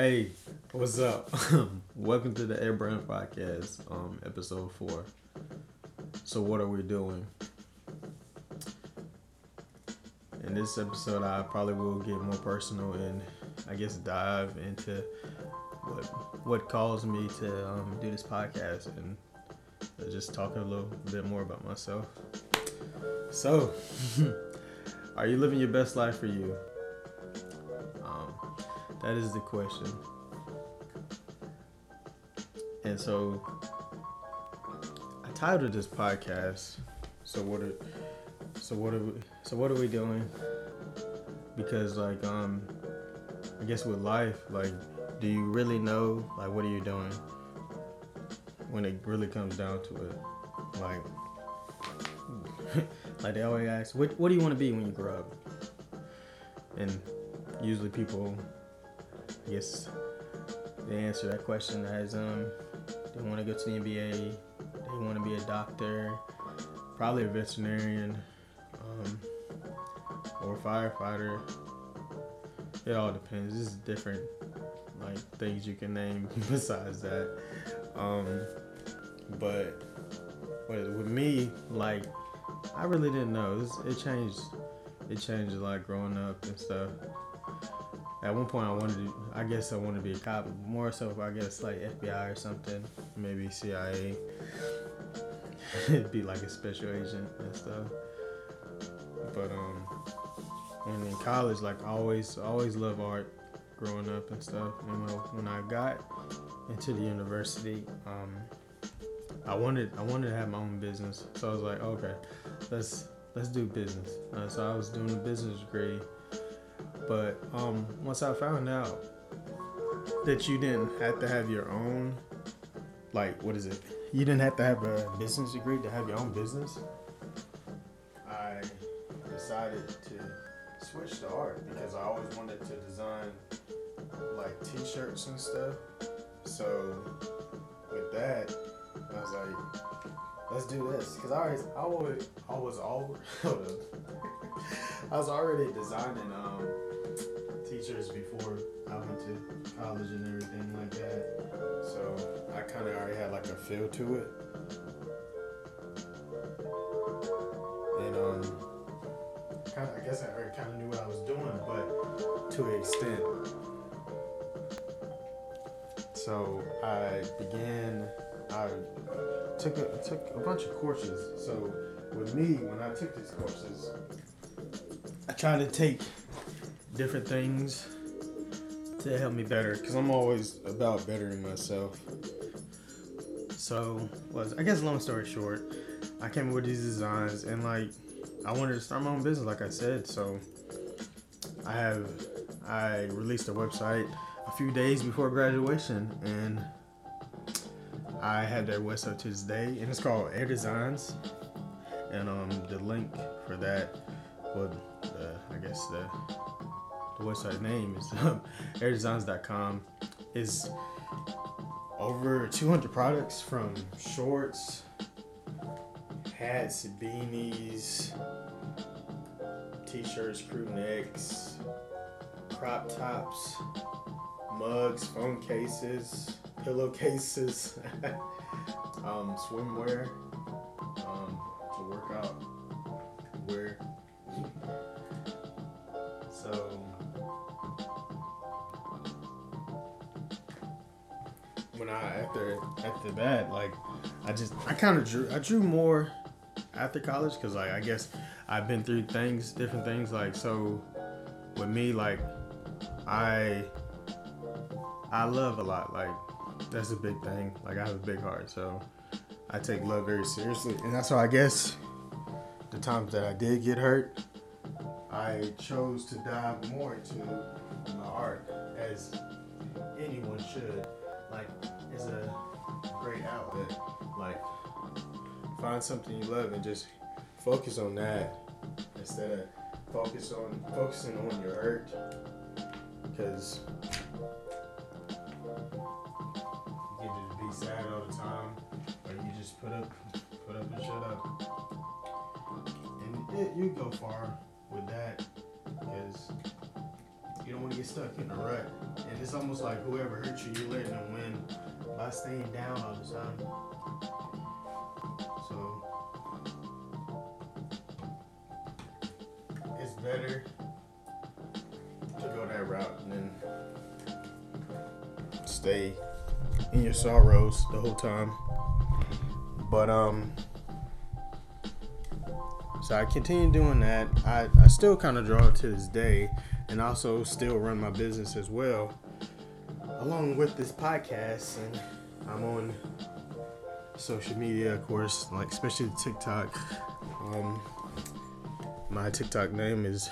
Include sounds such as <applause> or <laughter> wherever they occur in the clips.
Hey, what's up? <laughs> Welcome to the Air Brand Podcast, um, episode four. So, what are we doing? In this episode, I probably will get more personal and I guess dive into what what caused me to um, do this podcast and just talk a little bit more about myself. So, <laughs> are you living your best life for you? That is the question. And so, I titled this podcast. So what are, so what are we, so what are we doing? Because like um, I guess with life, like, do you really know like what are you doing? When it really comes down to it, like, <laughs> like they always ask, what what do you want to be when you grow up? And usually people, guess, they answer that question as um, they want to go to the NBA, they want to be a doctor, probably a veterinarian, um, or firefighter. It all depends. This is different, like things you can name <laughs> besides that. Um, but with, me, like I really didn't know. It's, it changed. It changed a lot growing up and stuff. At one point, I wanted to. I guess I wanted to be a cop. More so, I guess like FBI or something. Maybe CIA. <laughs> It'd be like a special agent and stuff. But um, and in college, like always, always love art, growing up and stuff. And when, when I got into the university, um, I wanted, I wanted to have my own business. So I was like, okay, let's let's do business. Uh, so I was doing a business degree, but um, once I found out that you didn't have to have your own, like what is it? You didn't have to have a business degree to have your own business. I decided to switch to art because I always wanted to design like T-shirts and stuff. So with that, I was like, let's do this because I always, I always, I was always, <laughs> <laughs> I was already designing um, t-shirts before I went to college and everything like that. So I kind of already had like a feel to it, and um, kind of, I guess I already kind of knew what I was doing, but to an extent. So I began. I took a took a bunch of courses. So with me, when I took these courses, I tried to take different things to help me better because I'm always about bettering myself. So was I guess long story short, I came up with these designs and like I wanted to start my own business, like I said. So I have I released a website a few days before graduation and I had that website to this day, and it's called Air Designs. And um, the link for that, would uh, I guess the website name is <laughs> airdesigns.com. Is over 200 products from shorts, hats, beanies, t-shirts, crew necks, crop tops, mugs, phone cases, pillowcases, <laughs> um, swimwear, um, to work out, wear. After after that, like, I just I kind of drew I drew more after college because like I guess I've been through things, different things. Like so, with me, like I I love a lot. Like that's a big thing. Like I have a big heart, so I take love very seriously, and that's why I guess the times that I did get hurt, I chose to dive more into my art, as anyone should. Like it's a great outlet. Like find something you love and just focus on that instead of focus on focusing on your hurt, because you can just be sad all the time, or you just put up, put up and shut up. And it, you go far with that, because You don't want to get stuck in a rut. And it's almost like whoever hurt you, you're letting them win by staying down all the time. So it's better to go that route than stay in your sorrows the whole time. But um so I continue doing that. I, I still kind of draw to this day and also still run my business as well along with this podcast and i'm on social media of course like especially tiktok. Um, my tiktok name is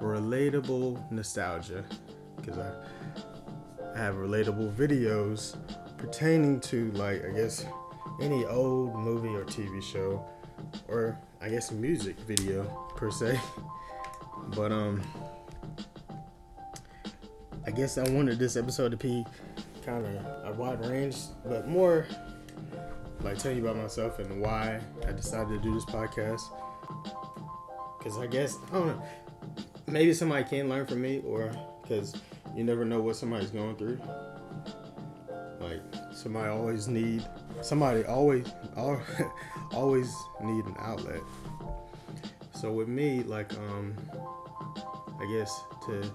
relatable nostalgia because I, I have relatable videos pertaining to like i guess any old movie or tv show or i guess music video per se. But um I guess I wanted this episode to be kind of a wide range, but more like tell you about myself and why I decided to do this podcast. Because I guess, I don't know, maybe somebody can learn from me, or because you never know what somebody's going through. Like, somebody always need, somebody always, <laughs> always need an outlet. So with me, like, um, I guess to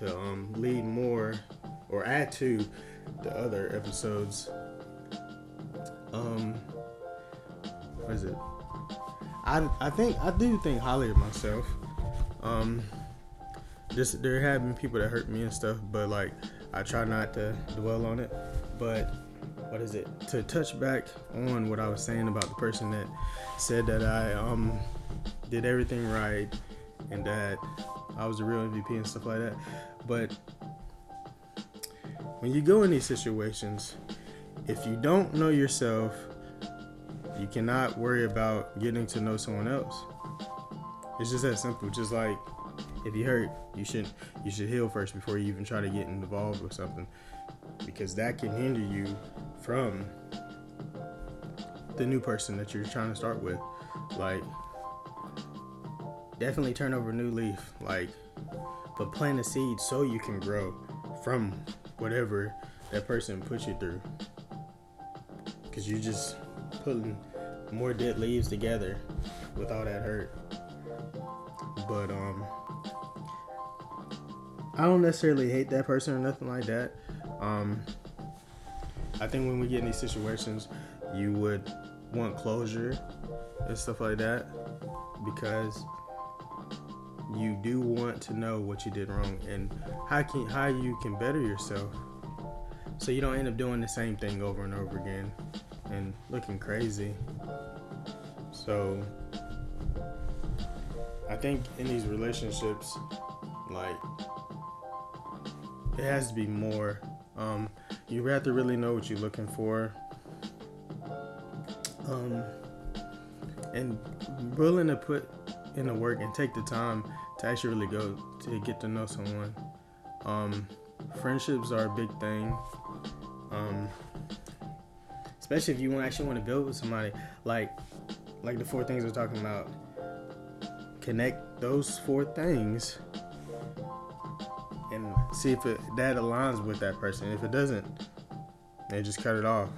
to um, lead more or add to the other episodes. Um, what is it? I, I think I do think highly of myself. Um, just there have been people that hurt me and stuff, but like I try not to dwell on it. But what is it? To touch back on what I was saying about the person that said that I um did everything right and that I was the real MVP and stuff like that. But when you go in these situations, if you don't know yourself, you cannot worry about getting to know someone else. It's just that simple. Just like if you hurt, you should you should heal first before you even try to get involved with something, because that can hinder you from the new person that you're trying to start with. Like definitely turn over a new leaf. Like, but plant a seed so you can grow from whatever that person puts you through. Cause you're just putting more dead leaves together with all that hurt. But um, I don't necessarily hate that person or nothing like that. Um, I think when we get in these situations, you would want closure and stuff like that because you do want to know what you did wrong and how can how you can better yourself. So you don't end up doing the same thing over and over again and looking crazy. So i think in these relationships like it has to be more um, you have to really know what you're looking for. Um, and willing to put in the work and take the time to actually really go to get to know someone. Um, friendships are a big thing. Um, especially if you want actually want to build with somebody, like like the four things we're talking about. Connect those four things and see if it that aligns with that person. If it doesn't, then just cut it off.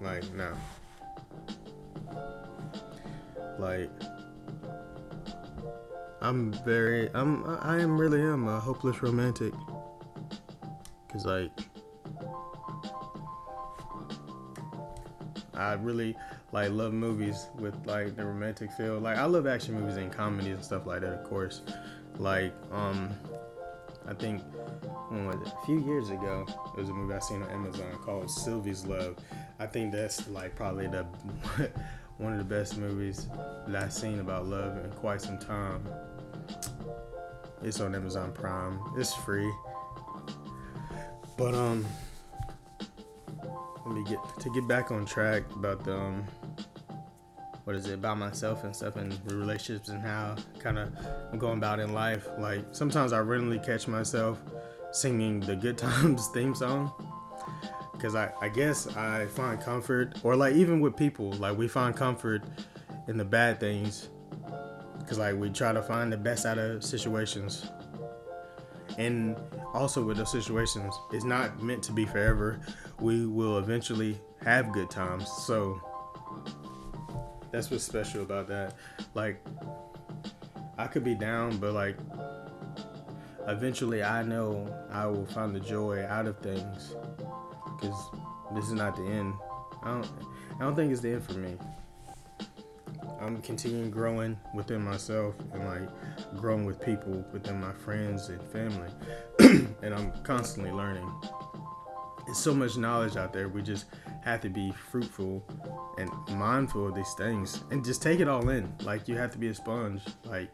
Like no. Like I'm very I'm I am really am a hopeless romantic. Cause like I really like love movies with like the romantic feel. Like I love action movies and comedies and stuff like that, of course. Like um I think when was it? A few years ago, there was a movie I seen on Amazon called Sylvie's Love. I think that's like probably the <laughs> one of the best movies that I've seen about love in quite some time. It's on Amazon Prime. It's free. But um let me get to get back on track about the um what is it about myself and stuff and relationships and how kind of I'm going about in life. Like sometimes I randomly catch myself singing the Good <laughs> Times theme song because I, I guess I find comfort, or like even with people, like we find comfort in the bad things because like we try to find the best out of situations. And also with those situations it's not meant to be forever. We will eventually have good times. So that's what's special about that. Like i could be down but like eventually i know i will find the joy out of things this is not the end i don't i don't think it's the end for me I'm continuing growing within myself and like growing with people within my friends and family. <clears throat> and I'm constantly learning. There's so much knowledge out there. We just have to be fruitful and mindful of these things and just take it all in. Like you have to be a sponge. Like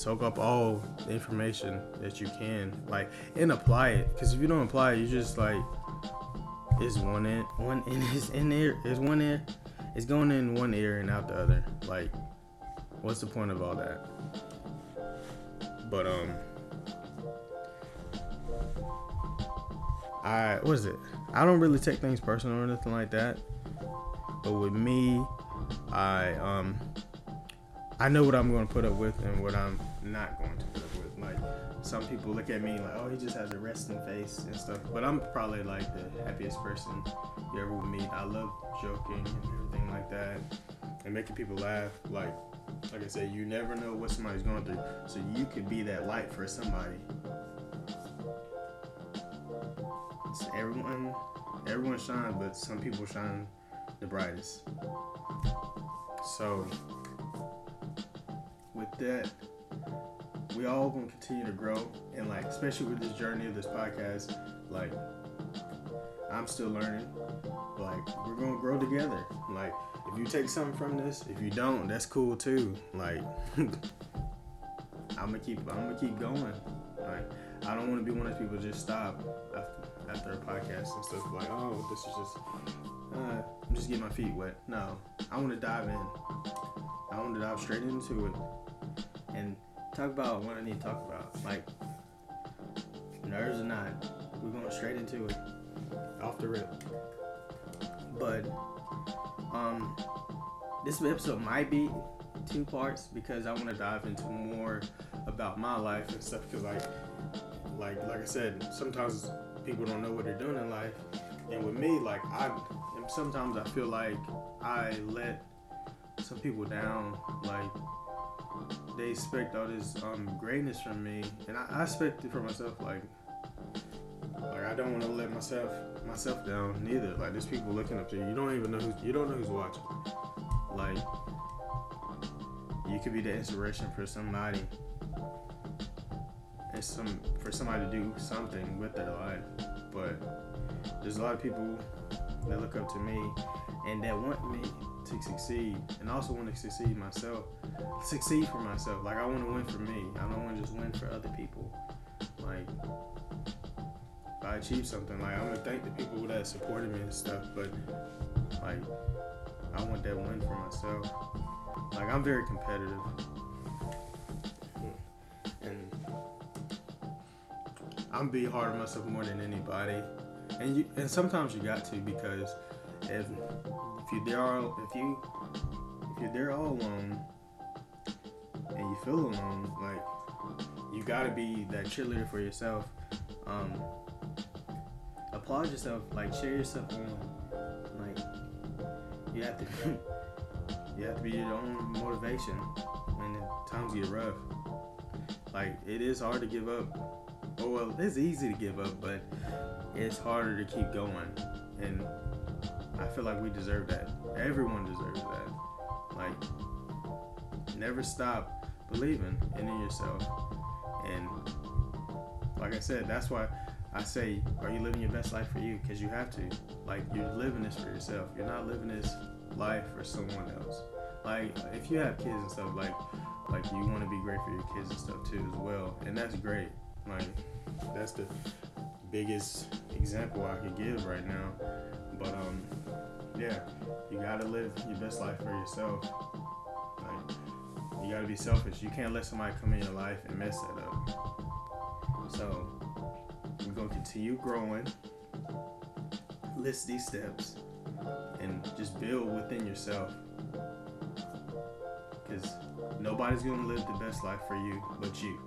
soak up all the information that you can. Like and apply it. Because if you don't apply it, you just like it's one in one in <laughs> is in there is one in it's going in one ear and out the other. Like, what's the point of all that? But um, I what is it? I don't really take things personal or anything like that. But with me, I um, I know what I'm going to put up with and what I'm not going to up with. Like some people look at me like, oh, he just has a resting face and stuff. But I'm probably like the happiest person you ever will meet. I love joking and everything like that, and making people laugh. Like, like I said, you never know what somebody's going through, so you could be that light for somebody. It's everyone, everyone shines, but some people shine the brightest. So, with that we all gonna continue to grow and like especially with this journey of this podcast like i'm still learning like we're gonna grow together. Like if you take something from this if you don't that's cool too. Like <laughs> i'm gonna keep i'm gonna keep going. Like i don't want to be one of those people just stop after, after a podcast and stuff like oh this is just uh, i'm just getting my feet wet. No i want to dive in. I want to dive straight into it. And talk about what I need to talk about. Like, nerves or not, we're going straight into it, off the rip. But, um, this episode might be two parts because I want to dive into more about my life and stuff. Because, like, like, like I said, sometimes people don't know what they're doing in life, and with me, like, I sometimes I feel like I let some people down, like they expect all this um, greatness from me, and I, I expect it for myself. Like, like I don't want to let myself myself down neither. Like, there's people looking up to you. You don't even know who you don't know who's watching. Like, you could be the inspiration for somebody, and some for somebody to do something with their life. But there's a lot of people that look up to me and that want me to succeed and also want to succeed myself succeed for myself. Like i want to win for me. I don't want to just win for other people. Like if i achieve something like i'm gonna thank the people that supported me and stuff but like i want that win for myself. Like i'm very competitive. Hmm. And i'm be hard on myself more than anybody. And you and sometimes you got to because if if you there all if you if you're there all alone and you feel alone, like you gotta be that cheerleader for yourself. Um, applaud yourself, like cheer yourself on. Like you have to <laughs> you have to be your own motivation when times get rough. Like it is hard to give up. Oh well, it's easy to give up, but it's harder to keep going. And I feel like we deserve that. Everyone deserves that. Like, never stop believing in yourself. And like I said, that's why I say, are you living your best life for you? Because you have to. Like, you're living this for yourself. You're not living this life for someone else. Like, if you have kids and stuff, like, like you want to be great for your kids and stuff too as well, and that's great. Like, that's the biggest example I could give right now. But um, yeah, you gotta live your best life for yourself. Like, you gotta be selfish. You can't let somebody come in your life and mess that up. So, we're gonna continue growing. List these steps and just build within yourself. because nobody's gonna live the best life for you but you.